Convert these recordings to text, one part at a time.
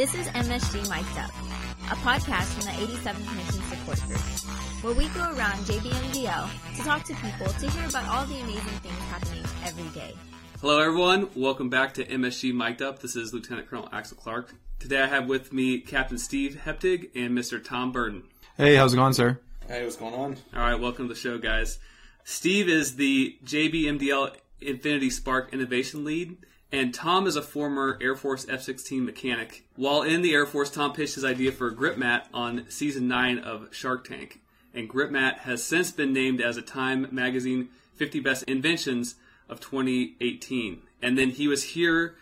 This is MSG Mic'd Up, a podcast from the 87th Mission Support Group, where we go around JBMDL to talk to people to hear about all the amazing things happening every day. Hello, everyone. Welcome back to MSG Mic'd Up. This is Lieutenant Colonel Axel Clark. Today I have with me Captain Steve Heptig and Mr. Tom Burden. Hey, how's it going, sir? Hey, what's going on? All right, welcome to the show, guys. Steve is the JBMDL Infinity Spark Innovation Lead, and Tom is a former Air Force F 16 mechanic. While in the Air Force, Tom pitched his idea for a Grypmat on season 9 of Shark Tank. And Grypmat has since been named as a Time Magazine 50 Best Inventions of 2018. And then he was here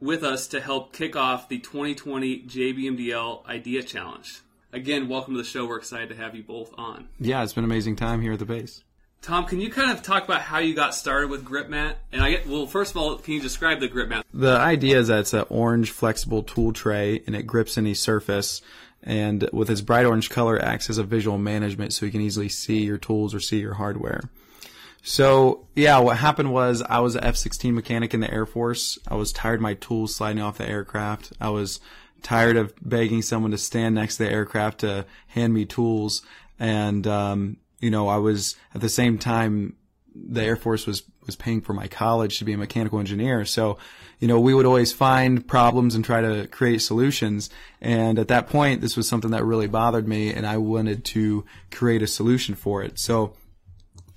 with us to help kick off the 2020 JBMDL Idea Challenge. Again, welcome to the show. We're excited to have you both on. Yeah, it's been an amazing time here at the base. Tom, can you kind of talk about how you got started with Grypmat? And I get well, first of all, can you describe the Grypmat? The idea is that it's an orange flexible tool tray and it grips any surface. And with its bright orange color, acts as a visual management so you can easily see your tools or see your hardware. So yeah, what happened was I was an F-16 mechanic in the Air Force. I was tired of my tools sliding off the aircraft. I was tired of begging someone to stand next to the aircraft to hand me tools. And, um, you know, I was at the same time, the Air Force was, was paying for my college to be a mechanical engineer. So, you know, we would always find problems and try to create solutions. And at that point, this was something that really bothered me and I wanted to create a solution for it. So,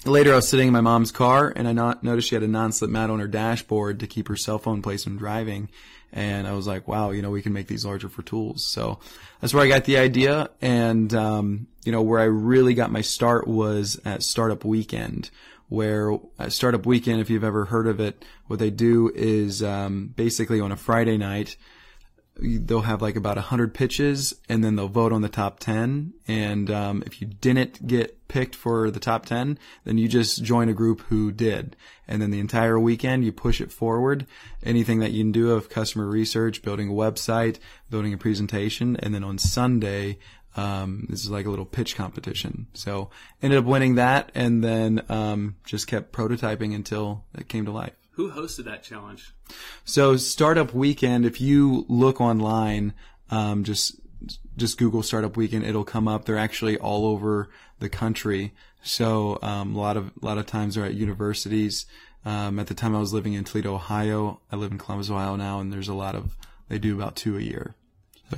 Later, I was sitting in my mom's car and I not, noticed she had a non-slip mat on her dashboard to keep her cell phone placed when driving. And I was like, wow, you know, we can make these larger for tools. So that's where I got the idea. And, um, you know, where I really got my start was at Startup Weekend, where at Startup Weekend, if you've ever heard of it, what they do is, um, basically on a Friday night, they'll have like about 100 pitches and then they'll vote on the top 10 and um, if you didn't get picked for the top 10 then you just join a group who did. And then the entire weekend you push it forward. Anything that you can do of customer research building a website building a presentation and then on sunday um, this is like a little pitch competition. So ended up winning that and then um, just kept prototyping until it came to life Who hosted that challenge? so Startup Weekend, if you look online, um, just just Google Startup Weekend, it'll come up. They're actually all over the country. So um, a lot of a lot of times they're at universities. Um, at the time I was living in Toledo, Ohio. I live in Columbus, Ohio now, and there's a lot of they do about two a year.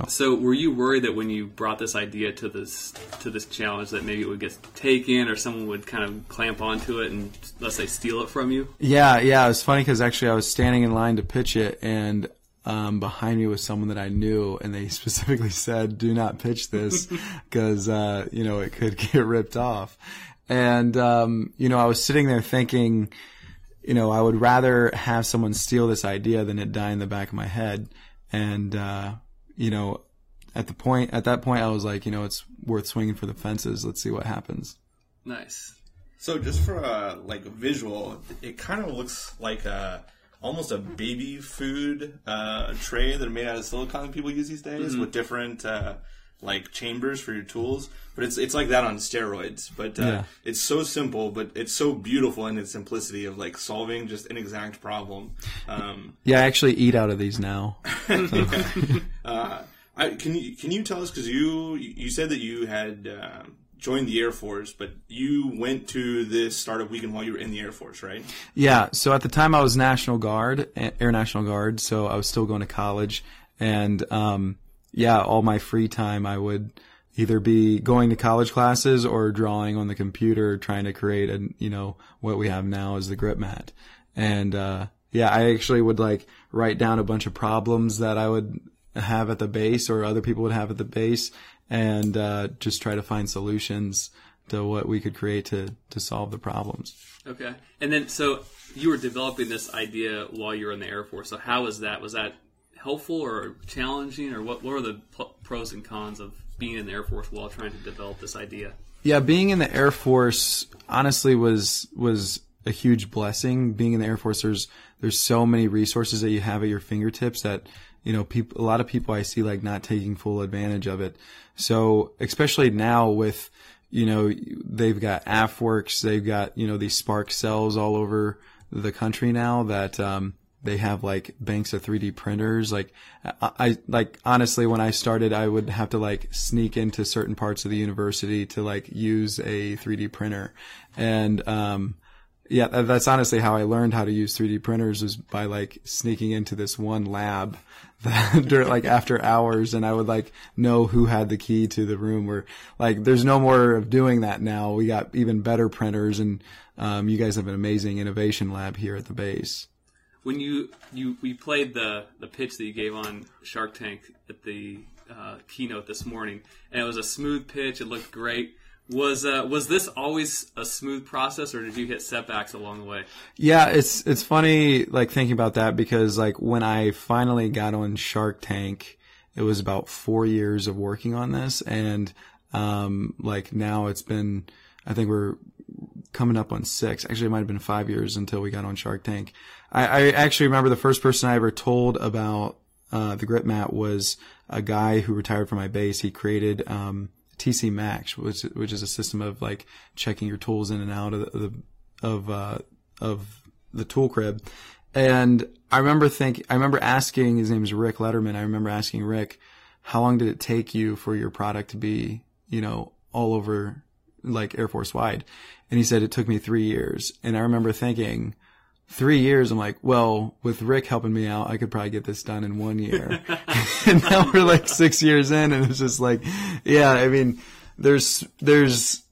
So, were you worried that when you brought this idea to this to this challenge that maybe it would get taken, or someone would kind of clamp onto it and let's say steal it from you? Yeah, yeah. It was funny because actually I was standing in line to pitch it, and um, behind me was someone that I knew, and they specifically said, "Do not pitch this because uh, you know it could get ripped off." And um, you know, I was sitting there thinking, you know, I would rather have someone steal this idea than it die in the back of my head. And uh, you know, at the point at that point, I was like, you know, it's worth swinging for the fences. Let's see what happens. Nice. So just for a like a visual, it kind of looks like a almost a baby food uh, tray that are made out of silicone people use these days with different uh, like chambers for your tools. But it's it's like that on steroids. But uh, Yeah. it's so simple, but it's so beautiful in its simplicity of like solving just an exact problem. Um, Yeah, I actually eat out of these now. I, can you can you tell us because you you said that you had um joined the Air Force, but you went to this startup weekend while you were in the Air Force, right? Yeah. So at the time I was National Guard, Air National Guard. So I was still going to college, and um, yeah, all my free time I would either be going to college classes or drawing on the computer, trying to create a you know what we have now is the Grypmat, and uh, yeah, I actually would like write down a bunch of problems that I would have at the base or other people would have at the base, and uh, just try to find solutions to what we could create to to solve the problems. Okay. And then, so you were developing this idea while you were in the Air Force. So how was that? Was that helpful or challenging, or what? What were the pros and cons of being in the Air Force while trying to develop this idea? Yeah, being in the Air Force honestly was was a huge blessing. Being in the Air Force, there's there's so many resources that you have at your fingertips that you know people a lot of people I see like not taking full advantage of it. So especially now with you know they've got AFWERX, they've got you know these Spark cells all over the country now that um, they have like banks of 3D printers. Like I, I like honestly, when I started, I would have to like sneak into certain parts of the university to like use a 3D printer, and um, yeah, that's honestly how I learned how to use 3D printers was by like sneaking into this one lab that during like after hours and I would like know who had the key to the room where like there's no more of doing that now. We got even better printers and um, you guys have an amazing innovation lab here at the base. When you you we played the the pitch that you gave on Shark Tank at the uh, keynote this morning, and it was a smooth pitch. It looked great. Was uh, was this always a smooth process, or did you hit setbacks along the way? Yeah, it's it's funny like thinking about that because like when I finally got on Shark Tank, it was about four years of working on this, and um, like now it's been, I think we're coming up on six. Actually, it might have been five years until we got on Shark Tank. I, I actually remember the first person I ever told about uh, the Grypmat was a guy who retired from my base. He created um, TC Max, which which is a system of like checking your tools in and out of the, of uh, of the tool crib. And I remember think I remember asking his name is Rick Letterman. I remember asking Rick, how long did it take you for your product to be, you know, all over like Air Force wide? And he said it took me three years. And I remember thinking, three years, I'm like, well, with Rick helping me out, I could probably get this done in one year. and now we're like six years in and it's just like, yeah, I mean, there's, there's,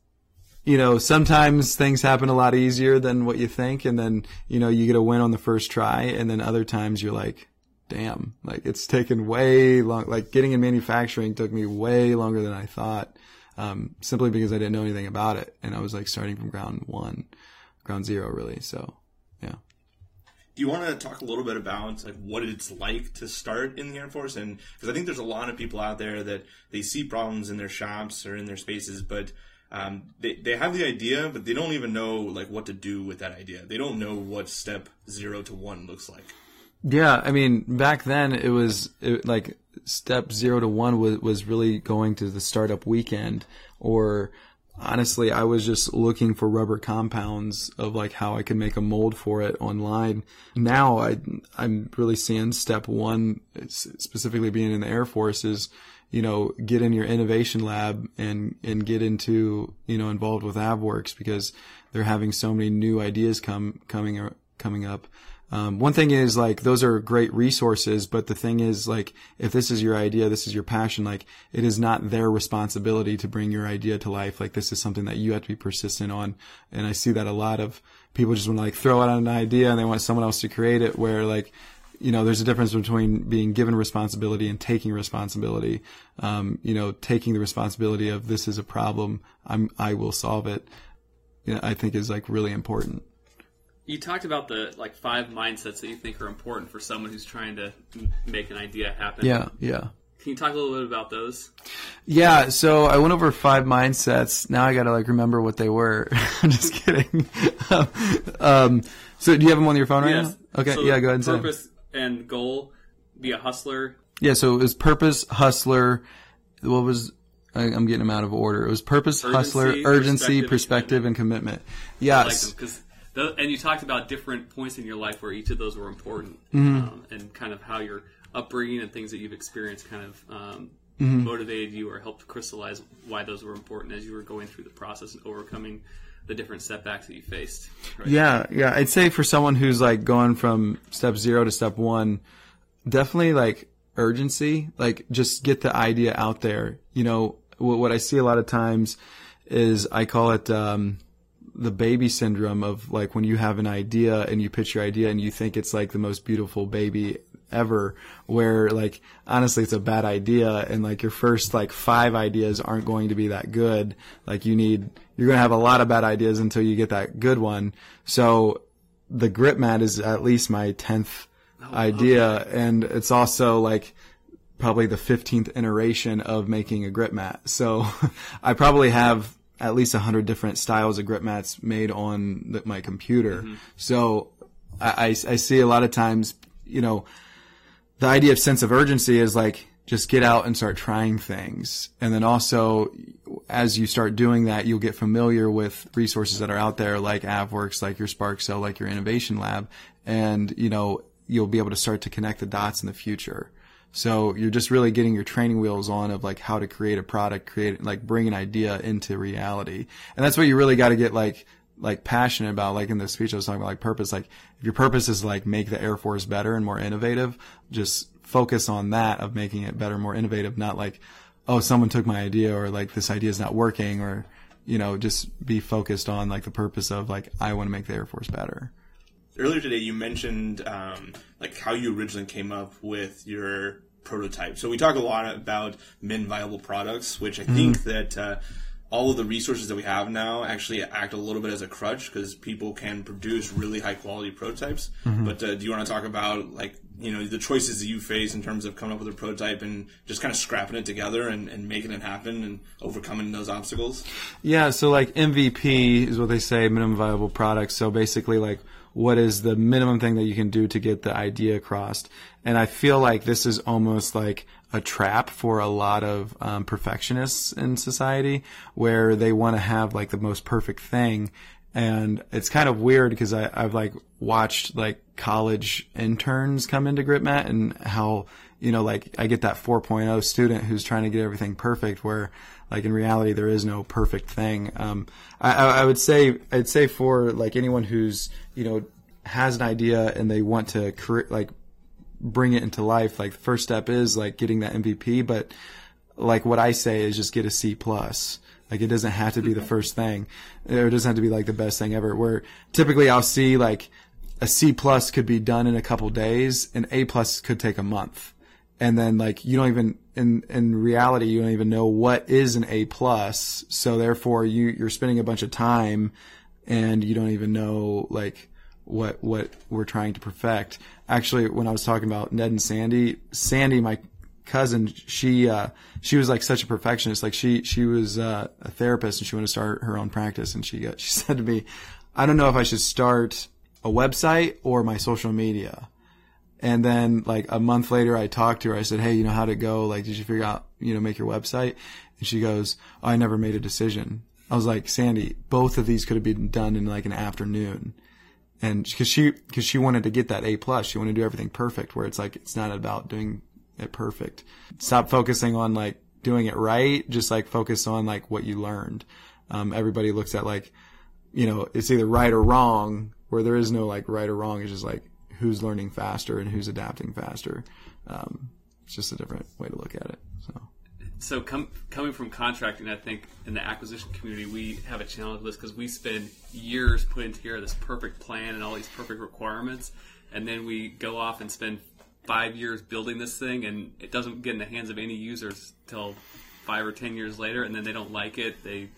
you know, sometimes things happen a lot easier than what you think. And then, you know, you get a win on the first try. And then other times you're like, damn, like it's taken way long, like getting in manufacturing took me way longer than I thought. Um, simply because I didn't know anything about it. And I was like starting from ground one, ground zero really. So yeah. Do you want to talk a little bit about like what it's like to start in the Air Force? And because I think there's a lot of people out there that they see problems in their shops or in their spaces, but um, they they have the idea, but they don't even know like what to do with that idea. They don't know what step zero to one looks like. Yeah, I mean, back then it was it, like step zero to one was was really going to the startup weekend, or honestly, I was just looking for rubber compounds of like how I could make a mold for it online. Now I I'm really seeing step one, specifically being in the Air Force, is you know get in your innovation lab and and get into you know involved with AFWERX because they're having so many new ideas come coming coming up. Um, one thing is like those are great resources, but the thing is like if this is your idea, this is your passion, like it is not their responsibility to bring your idea to life. Like this is something that you have to be persistent on, and I see that a lot of people just want to like throw out an idea and they want someone else to create it. Where like you know, there's a difference between being given responsibility and taking responsibility. Um, you know, taking the responsibility of this is a problem, I'm I will solve it. You know, I think is like really important. You talked about the like five mindsets that you think are important for someone who's trying to make an idea happen. Yeah, yeah. Can you talk a little bit about those? Yeah, so I went over five mindsets. Now I gotta like remember what they were. I'm just kidding. um, so do you have them on your phone right Yes. now? Okay, So yeah, go ahead and. Purpose and goal. Be a hustler. Yeah, so it was purpose, hustler. What was I, I'm getting them out of order. It was purpose, hustler, Urgency, urgency, perspective, perspective, and commitment. I like And you talked about different points in your life where each of those were important, Mm-hmm. um, and kind of how your upbringing and things that you've experienced kind of um, Mm-hmm. motivated you or helped crystallize why those were important as you were going through the process and overcoming the different setbacks that you faced. Right? Yeah, yeah. I'd say for someone who's like going from step zero to step one, definitely like urgency. Like just get the idea out there. You know, what, what I see a lot of times is I call it um, the baby syndrome of like when you have an idea and you pitch your idea and you think it's like the most beautiful baby ever where like honestly it's a bad idea and like your first like five ideas aren't going to be that good. Like you need you're going to have a lot of bad ideas until you get that good one. So the Grypmat is at least my 10th idea. And it's also like probably the 15th iteration of making a Grypmat. So I probably have at least 100 different styles of grip mats made on the, my computer. Mm-hmm. So I, I, I see a lot of times, you know, the idea of sense of urgency is like just get out and start trying things. And then also as you start doing that, you'll get familiar with resources that are out there like AFWERX, like your Spark Cell, like your innovation lab. And, you know, you'll be able to start to connect the dots in the future. So you're just really getting your training wheels on of like how to create a product, create like bring an idea into reality. And that's what you really got to get like like passionate about like in the speech I was talking about like purpose like if your purpose is like make the Air Force better and more innovative, just focus on that of making it better, more innovative, not like oh someone took my idea or like this idea is not working or you know just be focused on like the purpose of like I want to make the Air Force better. Earlier today, you mentioned um, like how you originally came up with your prototype. So we talk a lot about min viable products, which I think that uh, all of the resources that we have now actually act a little bit as a crutch because people can produce really high quality prototypes. But uh, do you want to talk about like you know the choices that you face in terms of coming up with a prototype and just kind of scrapping it together and, and making it happen and overcoming those obstacles? Yeah, so like MVP is what they say, minimum viable product. So basically, like, what is the minimum thing that you can do to get the idea across? And I feel like this is almost like a trap for a lot of um, perfectionists in society where they want to have like the most perfect thing. And it's kind of weird because I've like watched like college interns come into Grypmat and how, you know, like I get that 4.0 student who's trying to get everything perfect where like in reality there is no perfect thing. Um, I I would say, I'd say for like anyone who's, you know, has an idea and they want to create, like bring it into life, like the first step is like getting that MVP, but like what I say is just get a C plus. Like it doesn't have to be the first thing, or it doesn't have to be like the best thing ever. Where typically I'll see like a C plus could be done in a couple days, and A plus could take a month, and then like you don't even in in reality you don't even know what is an A plus. So therefore you you're spending a bunch of time, and you don't even know like what what we're trying to perfect. Actually, when I was talking about Ned and Sandy, Sandy, my cousin, she uh, she was like such a perfectionist. Like she she was uh, a therapist and she wanted to start her own practice. And she got she said to me, "I don't know if I should start a website or my social media." And then like a month later, I talked to her. I said, "Hey, you know how to go? Like, did you figure out you know make your website?" And she goes, oh, "I never made a decision." I was like, "Sandy, both of these could have been done in like an afternoon." and because she because she wanted to get that A plus, she wanted to do everything perfect. Where it's like it's not about doing it perfect. Stop focusing on like doing it right. Just like focus on like what you learned. Um, everybody looks at like you know it's either right or wrong. Where there is no like right or wrong. It's just like who's learning faster and who's adapting faster. Um, it's just a different way to look at it. So so com- coming from contracting, I think in the acquisition community, we have a challenge with this because we spend years putting together this perfect plan and all these perfect requirements, and then we go off and spend five years building this thing, and it doesn't get in the hands of any users till five or ten years later, and then they don't like it. They,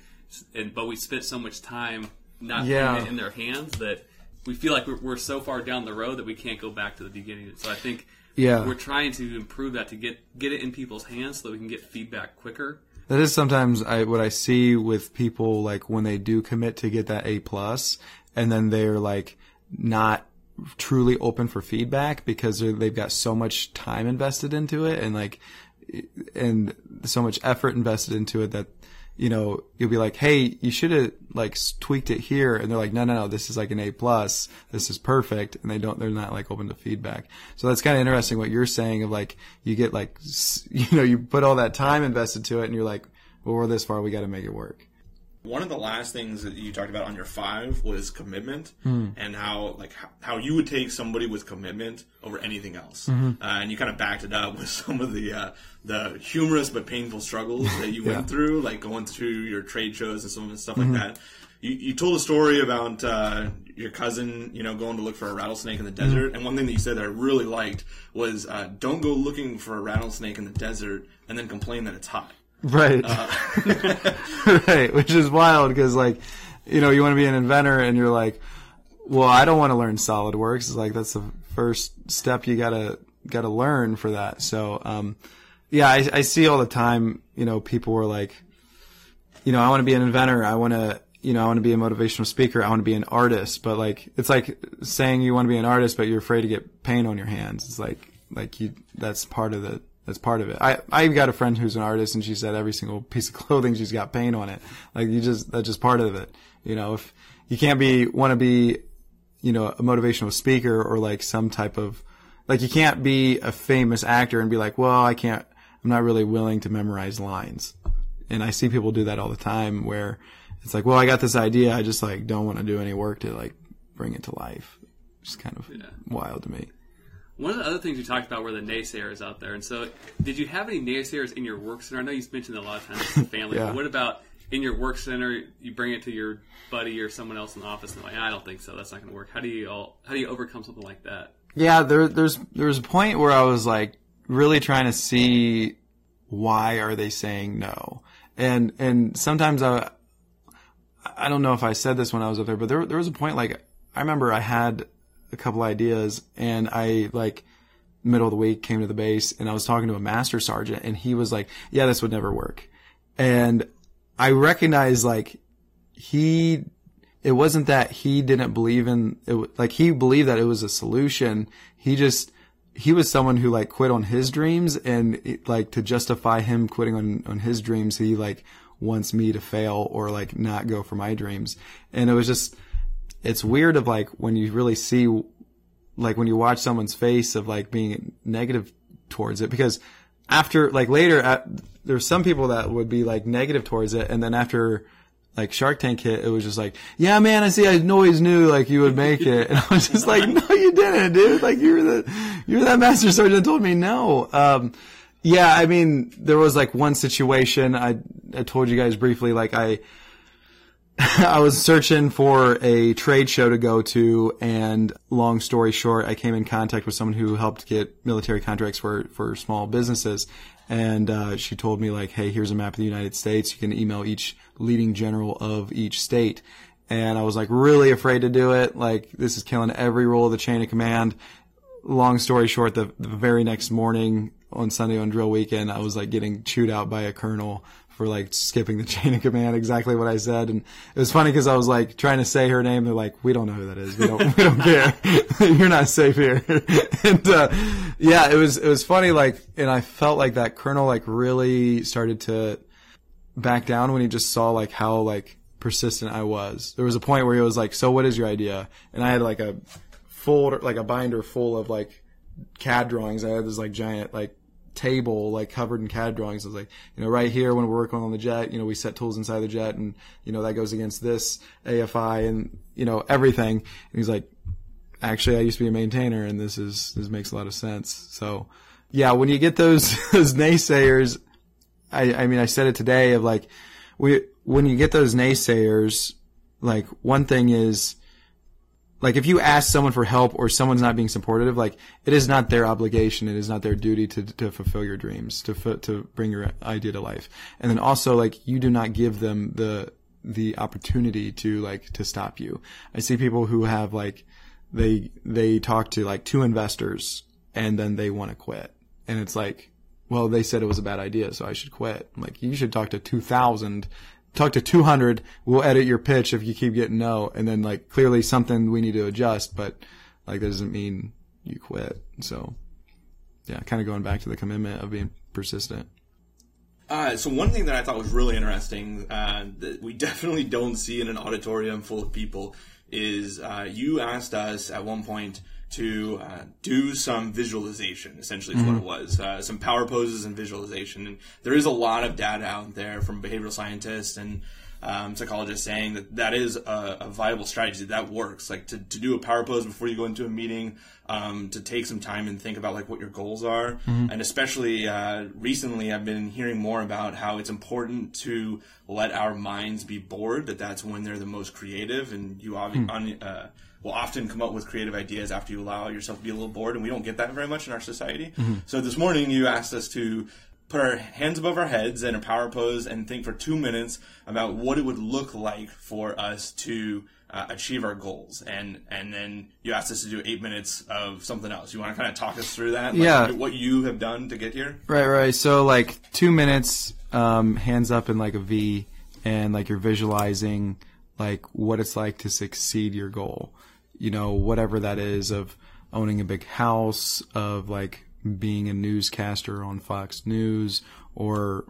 and, but we spent so much time not Yeah. putting it in their hands that we feel like we're, we're so far down the road that we can't go back to the beginning. So I think Yeah. we're trying to improve that to get get it in people's hands so that we can get feedback quicker. That is sometimes I, what I see with people like when they do commit to get that A plus, and then they're like not truly open for feedback because they've got so much time invested into it and like and so much effort invested into it that you know you'll be like, hey, you should have like tweaked it here, and they're like, no, no, no, this is like an A plus, this is perfect, and they don't, they're not like open to feedback. So that's kind of interesting what you're saying of like you get like you know you put all that time invested to it, and you're like, well, we're this far, we got to make it work. One of the last things that you talked about on your five was commitment Hmm. and how like how, how you would take somebody with commitment over anything else, Mm-hmm. uh, and you kind of backed it up with some of the uh, the humorous but painful struggles that you Yeah. went through, like going through your trade shows and some of the stuff Mm-hmm. like that. You, you told a story about uh, your cousin, you know, going to look for a rattlesnake in the Mm-hmm. desert, and one thing that you said that I really liked was, uh, "Don't go looking for a rattlesnake in the desert and then complain that it's hot." Right. right. Which is wild because, like, you know, you want to be an inventor and you're like, well, I don't want to learn SolidWorks. It's like, that's the first step you gotta, gotta learn for that. So, um, yeah, I, I see all the time, you know, people were like, you know, I want to be an inventor. I want to, you know, I want to be a motivational speaker. I want to be an artist. But like, it's like saying you want to be an artist, but you're afraid to get paint on your hands. It's like, like you, that's part of the, that's part of it. I, I've got a friend who's an artist and she said every single piece of clothing she's got paint on it. Like you just, that's just part of it. You know, if you can't be, want to be, you know, a motivational speaker or like some type of like you can't be a famous actor and be like, well, I can't, I'm not really willing to memorize lines. And I see people do that all the time where it's like, well, I got this idea. I just like don't want to do any work to like bring it to life. It's kind of wild to me. One of the other things you talked about were the naysayers out there. And so, did you have any naysayers in your work center? I know you mentioned a lot of times the family, Yeah. but what about in your work center? You bring it to your buddy or someone else in the office, and they're like, I don't think so. That's not going to work. How do you all? How do you overcome something like that? Yeah, there, there's there was a point where I was like really trying to see why are they saying no, and and sometimes I I don't know if I said this when I was up there, but there there was a point like I remember I had a couple ideas and I like middle of the week came to the base and I was talking to a master sergeant and he was like, "Yeah, this would never work," and I recognized like he it wasn't that he didn't believe in it like he believed that it was a solution. He just he was someone who like quit on his dreams and it, like to justify him quitting on on his dreams he like wants me to fail or like not go for my dreams. And it was just it's weird of like when you really see like when you watch someone's face of like being negative towards it because after like later uh, there's some people that would be like negative towards it and then after like Shark Tank hit, it was just like, yeah, man, I see, I always knew like you would make it. And I was just like, no, you didn't, dude. Like you were the, you were that master sergeant that told me no. Um, yeah, I mean, there was like one situation I, I told you guys briefly, like I, I was searching for a trade show to go to, and long story short, I came in contact with someone who helped get military contracts for for small businesses, and uh, she told me like, "Hey, here's a map of the United States. You can email each leading general of each state." And I was like really afraid to do it. Like this is killing every role of the chain of command. Long story short, the, the very next morning on Sunday on drill weekend, I was like getting chewed out by a colonel for like skipping the chain of command exactly what I said. And it was funny because I was like trying to say her name. They're like, we don't know who that is. We don't, we don't care. You're not safe here. and, uh, yeah, it was, it was funny. Like, and I felt like that colonel like really started to back down when he just saw like how like persistent I was. There was a point where he was like, so what is your idea? And I had like a folder, like a binder full of like CAD drawings. I had this like giant like table like covered in CAD drawings. I was like, you know, right here when we're working on the jet, you know, we set tools inside the jet and, you know, that goes against this AFI and, you know, everything. And he's like, actually, I used to be a maintainer and this is, this makes a lot of sense. So yeah, when you get those, those naysayers, I, I mean, I said it today of like, we, when you get those naysayers, like one thing is, like if you ask someone for help or someone's not being supportive, like it is not their obligation, it is not their duty to to fulfill your dreams, to to bring your idea to life. And then also like you do not give them the the opportunity to like to stop you. I see people who have like they they talk to like two investors and then they want to quit. And it's like, well, they said it was a bad idea, so I should quit. I'm like, you should talk to 2000 talk to 200 we'll edit your pitch if you keep getting no and then like clearly something we need to adjust but like that doesn't mean you quit. So yeah kind of going back to the commitment of being persistent. Uh, so one thing that I thought was really interesting uh, that we definitely don't see in an auditorium full of people is uh, you asked us at one point to uh, do some visualization. Essentially, is what it was. Uh, some power poses and visualization. And there is a lot of data out there from behavioral scientists and um, psychologists saying that that is a, a viable strategy that works. Like to, to do a power pose before you go into a meeting, um, to take some time and think about like what your goals are, and especially uh, recently, I've been hearing more about how it's important to let our minds be bored. That that's when they're the most creative, and you obviously. Uh, will often come up with creative ideas after you allow yourself to be a little bored, and we don't get that very much in our society. So this morning, you asked us to put our hands above our heads in a power pose and think for two minutes about what it would look like for us to uh, achieve our goals. And and then you asked us to do eight minutes of something else. You want to kind of talk us through that? Like, Yeah. What you have done to get here? Right, right. So like two minutes, um, hands up in like a V, and like you're visualizing like what it's like to succeed your goal. You know, whatever that is of owning a big house, of like being a newscaster on Fox News, or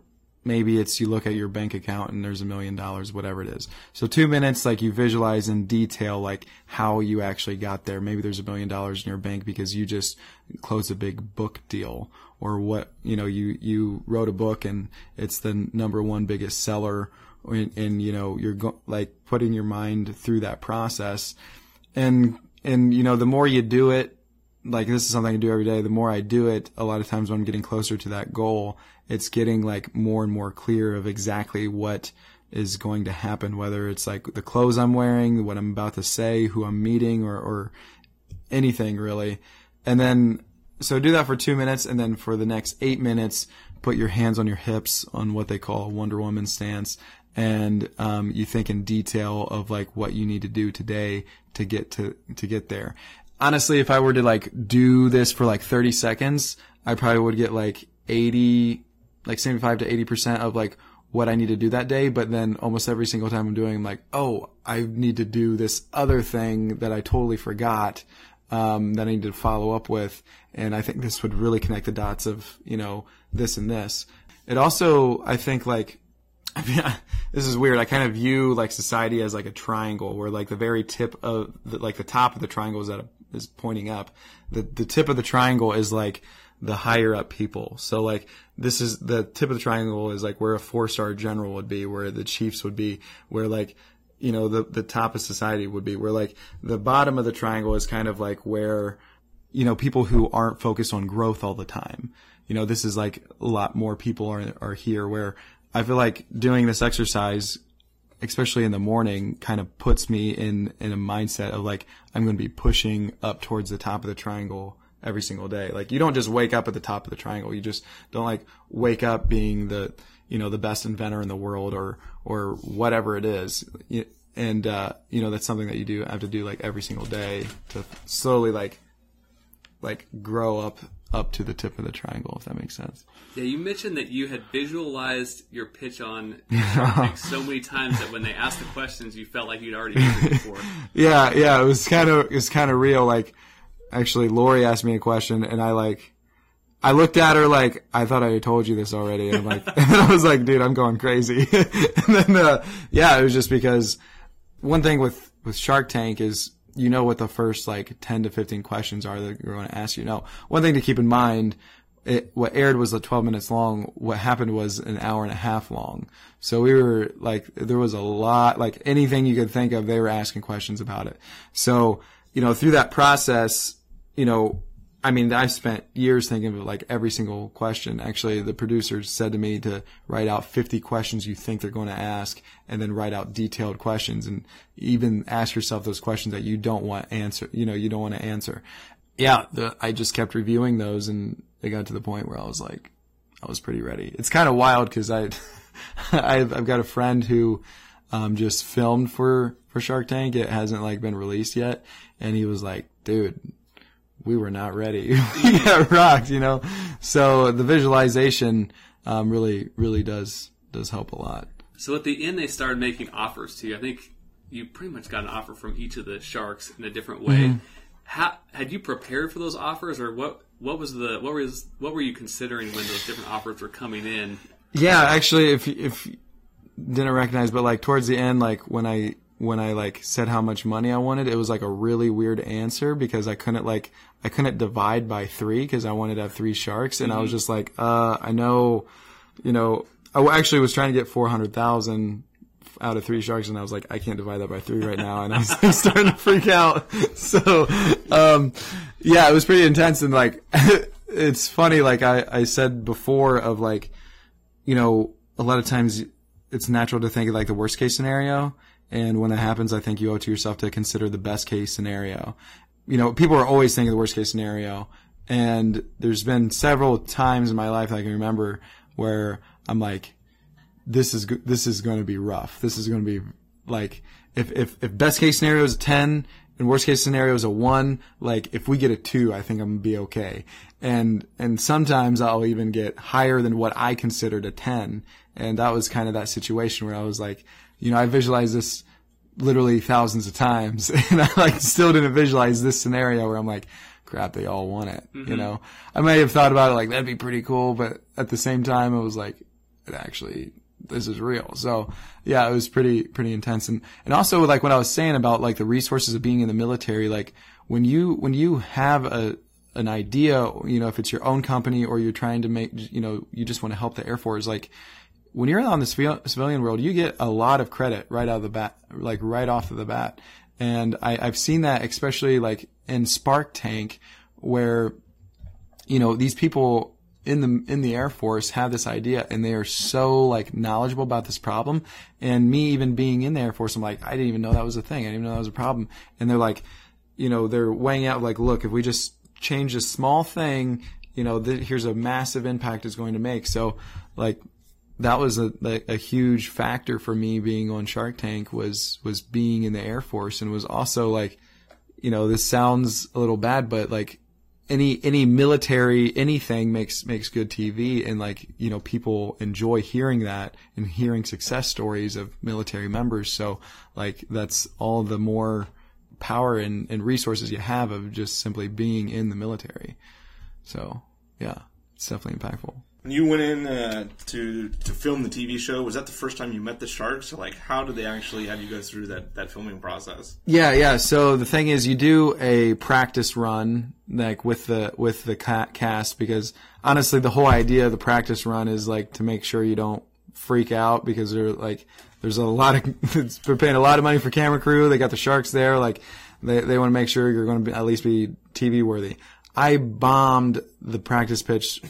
maybe it's you look at your bank account and there's a million dollars, whatever it is. So two minutes, like you visualize in detail, like how you actually got there. Maybe there's a million dollars in your bank because you just closed a big book deal or what, you know, you, you wrote a book and it's the number one biggest seller and, and you know, you're go- like putting your mind through that process and, and, you know, the more you do it, like this is something I do every day. The more I do it, a lot of times when I'm getting closer to that goal, it's getting like more and more clear of exactly what is going to happen, whether it's like the clothes I'm wearing, what I'm about to say, who I'm meeting, or, or anything really. And then, so do that for two minutes, and then for the next eight minutes, put your hands on your hips on what they call a Wonder Woman stance, and um, you think in detail of like what you need to do today to get to to get there. Honestly, if I were to like do this for like 30 seconds, I probably would get like 80 like 75 to 80% of like what I need to do that day. But then almost every single time I'm doing, I'm like, oh, I need to do this other thing that I totally forgot, um, that I need to follow up with. And I think this would really connect the dots of, you know, this and this. It also, I think like, I mean, this is weird. I kind of view like society as like a triangle where like the very tip of the, like the top of the triangle is at a, is pointing up. The, the tip of the triangle is like, the higher up people. So like this is the tip of the triangle is like where a four star general would be, where the chiefs would be, where like you know the the top of society would be, where like the bottom of the triangle is kind of like where you know people who aren't focused on growth all the time. You know this is like a lot more people are are here where I feel like doing this exercise especially in the morning kind of puts me in in a mindset of like I'm going to be pushing up towards the top of the triangle every single day. Like you don't just wake up at the top of the triangle. You just don't like wake up being the, you know, the best inventor in the world or, or whatever it is. And, uh, you know, that's something that you do have to do like every single day to slowly like, like grow up, up to the tip of the triangle, if that makes sense. Yeah, you mentioned that you had visualized your pitch on so many times that when they asked the questions, you felt like you'd already answered before. yeah, yeah, it was kind of, it was kind of real. Like, actually Lori asked me a question and I like I looked at her like I thought I had told you this already and I'm like and I was like dude I'm going crazy and then uh, yeah it was just because one thing with with Shark Tank is you know what the first like 10 to 15 questions are that you're going to ask you now one thing to keep in mind it, what aired was like 12 minutes long. What happened was an hour and a half long. So we were like, there was a lot, like anything you could think of, they were asking questions about it. So, you know, through that process, you know, I mean, I spent years thinking of like every single question. Actually, the producers said to me to write out 50 questions you think they're going to ask and then write out detailed questions and even ask yourself those questions that you don't want answer, you know, you don't want to answer. Yeah, the, I just kept reviewing those and it got to the point where I was like, I was pretty ready. It's kind of wild because I, I've, I've got a friend who, um, just filmed for, for Shark Tank. It hasn't like been released yet. And he was like, dude, we were not ready. we got rocked, you know. So the visualization um, really, really does does help a lot. So at the end, they started making offers to you. I think you pretty much got an offer from each of the sharks in a different way. Mm-hmm. How, had you prepared for those offers, or what? What was the what was what were you considering when those different offers were coming in? Yeah, actually, if if didn't recognize, but like towards the end, like when I when I like said how much money I wanted, it was like a really weird answer because I couldn't like I couldn't divide by three because I wanted to have three sharks, and mm-hmm. I was mm-hmm. just like, uh, I know, you know, I actually was trying to get four hundred thousand out of three sharks, and I was like, I can't divide that by three right now, and I was like, starting to freak out. So, um, yeah, it was pretty intense, and like, it's funny, like I I said before of like, you know, a lot of times it's natural to think of like the worst case scenario and when it happens, I think you owe it to yourself to consider the best case scenario. You know, people are always thinking the worst case scenario. And there's been several times in my life I can remember where I'm like, this is, this is going to be rough. This is going to be like, if, if, if best case scenario is a 10 and worst case scenario is a one, like if we get a two, I think I'm gonna be okay. And, and sometimes I'll even get higher than what I considered a 10. And that was kind of that situation where I was like, you know, I visualized this literally thousands of times and I like still didn't visualize this scenario where I'm like, crap, they all want it. Mm-hmm. You know, I may have thought about it like that'd be pretty cool, but at the same time, it was like, it actually this is real. So yeah, it was pretty pretty intense. And and also like what I was saying about like the resources of being in the military, like when you when you have a an idea, you know, if it's your own company or you're trying to make, you know, you just want to help the Air Force, like when you're on the civilian world, you get a lot of credit right out of the bat, like right off of the bat. And I, I've seen that especially like in Spark Tank where, you know, these people in the in the Air Force have this idea and they are so like knowledgeable about this problem. And me even being in the Air Force, I'm like, I didn't even know that was a thing. I didn't even know that was a problem. And they're like, you know, they're weighing out like, look, if we just change a small thing, you know, th- here's a massive impact it's going to make. So like that was a, a, huge factor for me being on Shark Tank was was being in the Air Force and was also like, you know, this sounds a little bad, but like any any military anything makes makes good TV and like you know people enjoy hearing that and hearing success stories of military members. So like that's all the more power and, and resources you have of just simply being in the military. So yeah it's definitely impactful when you went in uh, to to film the TV show, was that the first time you met the sharks? Or like, how did they actually have you go through that that filming process? Yeah, yeah. So the thing is, you do a practice run like with the with the cast because honestly, the whole idea of the practice run is like to make sure you don't freak out because they're like there's a lot of they're paying a lot of money for camera crew. They got the sharks there, like they they want to make sure you're going to be, at least be TV worthy. I bombed the practice pitch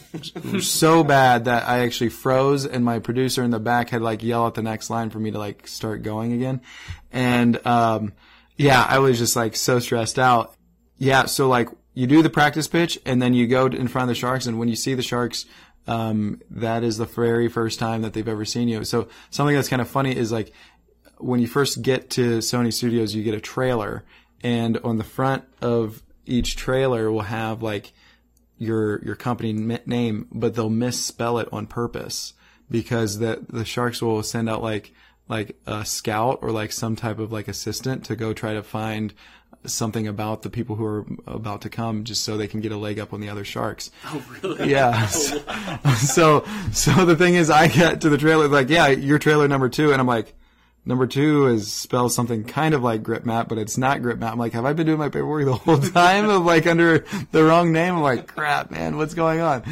so bad that I actually froze and my producer in the back had like yell out the next line for me to like start going again. And, um, yeah, I was just like so stressed out. Yeah. So like you do the practice pitch and then you go in front of the sharks. And when you see the sharks, um, that is the very first time that they've ever seen you. So something that's kind of funny is like when you first get to Sony Studios, you get a trailer and on the front of each trailer will have like your your company name, but they'll misspell it on purpose because the the sharks will send out like like a scout or like some type of like assistant to go try to find something about the people who are about to come just so they can get a leg up on the other sharks. Oh, really? Yeah. Oh, so, so the thing is I get to the trailer like, yeah, your trailer number two. And I'm like, Number two is spell something kind of like grip map, but it's not grip map. I'm like, have I been doing my paperwork the whole time of like under the wrong name? I'm like, crap, man, what's going on?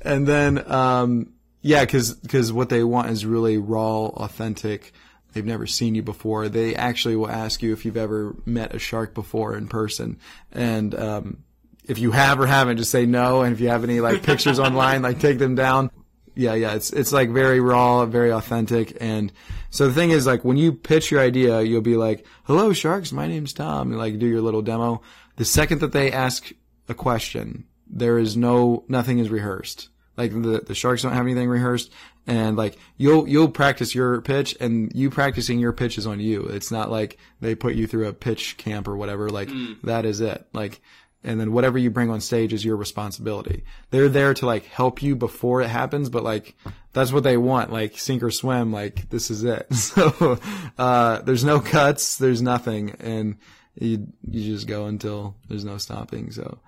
And then, um, yeah, cause, cause what they want is really raw, authentic. They've never seen you before. They actually will ask you if you've ever met a shark before in person. And, um, if you have or haven't, just say no. And if you have any like pictures online, like take them down yeah, yeah. It's it's like very raw, very authentic, and so the thing is, like when you pitch your idea, you'll be like, "Hello, sharks. My name's Tom," and like do your little demo. The second that they ask a question, there is no nothing is rehearsed. Like the the sharks don't have anything rehearsed, and like you'll you'll practice your pitch, and you practicing your pitch is on you. It's not like they put you through a pitch camp or whatever. Like mm. that is it. Like and then whatever you bring on stage is your responsibility. They're there to like help you before it happens, but like that's what they want, like sink or swim, like this is it. So uh, there's no cuts, there's nothing, and you you just go until there's no stopping. So.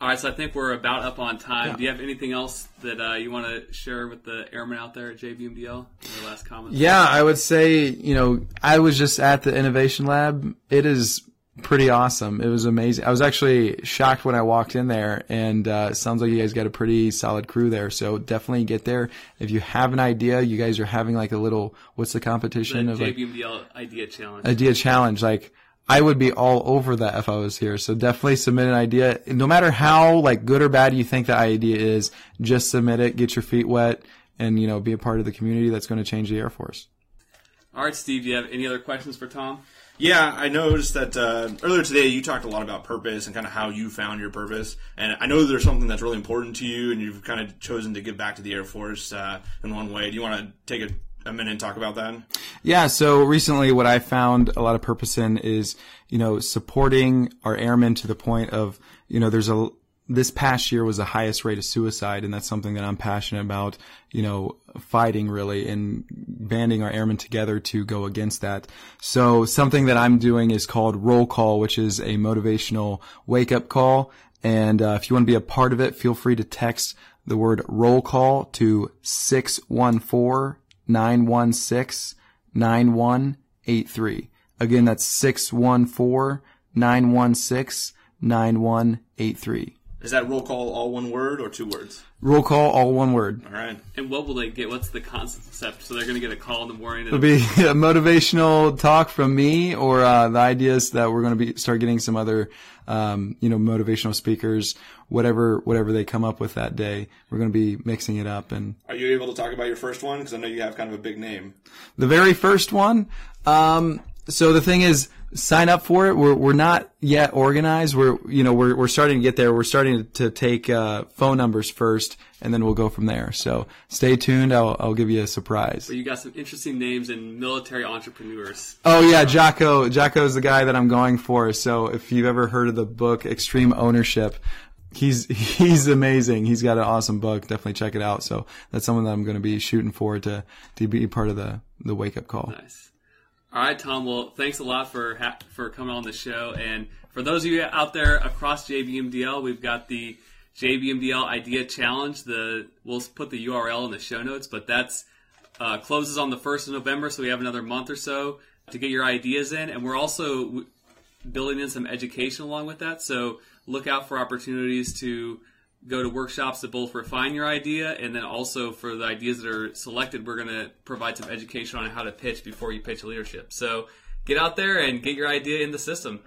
All right, so I think we're about up on time. Yeah. Do you have anything else that uh, you want to share with the airmen out there at JBMDL? Your last comments? Yeah, I would say, you know, I was just at the Innovation Lab. It is pretty awesome. It was amazing. I was actually shocked when I walked in there, and uh, sounds like you guys got a pretty solid crew there. So definitely get there. If you have an idea, you guys are having like a little what's the competition the of JBMDL like, idea challenge? Idea challenge, like. I would be all over that if I was here. So definitely submit an idea. No matter how like good or bad you think the idea is, just submit it, get your feet wet, and you know be a part of the community that's going to change the Air Force. All right, Steve. Do you have any other questions for Tom? Yeah, I noticed that uh, earlier today you talked a lot about purpose and kind of how you found your purpose. And I know there's something that's really important to you, and you've kind of chosen to give back to the Air Force uh, in one way. Do you want to take a, a minute and talk about that? Yeah. So recently, what I found a lot of purpose in is you know supporting our airmen to the point of you know there's a this past year was the highest rate of suicide, and that's something that I'm passionate about, you know, fighting really and banding our airmen together to go against that. So something that I'm doing is called Roll Call, which is a motivational wake up call. And uh, if you want to be a part of it, feel free to text the word roll call to 614 916 9183. Again, that's 614 916 9183. Is that roll call all one word or two words? Roll call, all one word. All right. And what will they get? What's the concept? So they're going to get a call in the morning. It'll be a motivational talk from me, or uh, the ideas that we're going to be start getting some other, um, you know, motivational speakers. Whatever, whatever they come up with that day, we're going to be mixing it up. And Are you able to talk about your first one? Because I know you have kind of a big name. the very first one, um, so the thing is, sign up for it. We're we're not yet organized. We're you know we're we're starting to get there. We're starting to take uh, phone numbers first, and then we'll go from there. So stay tuned. I'll I'll give you a surprise. But you got some interesting names in military entrepreneurs. Oh yeah, Jocko. Jocko is the guy that I'm going for. So if you've ever heard of the book Extreme Ownership, he's he's amazing. He's got an awesome book. Definitely check it out. So that's someone that I'm going to be shooting for to to be part of the the wake up call. Nice. All right, Tom. Well, thanks a lot for ha- for coming on the show. And for those of you out there across JBMDL, we've got the JBMDL Idea Challenge. The we'll put the URL in the show notes, but that's uh, closes on the first of November, so we have another month or so to get your ideas in. And we're also w- building in some education along with that. So look out for opportunities to go to workshops to both refine your idea and then also for the ideas that are selected, we're going to provide some education on how to pitch before you pitch leadership. So get out there and get your idea in the system.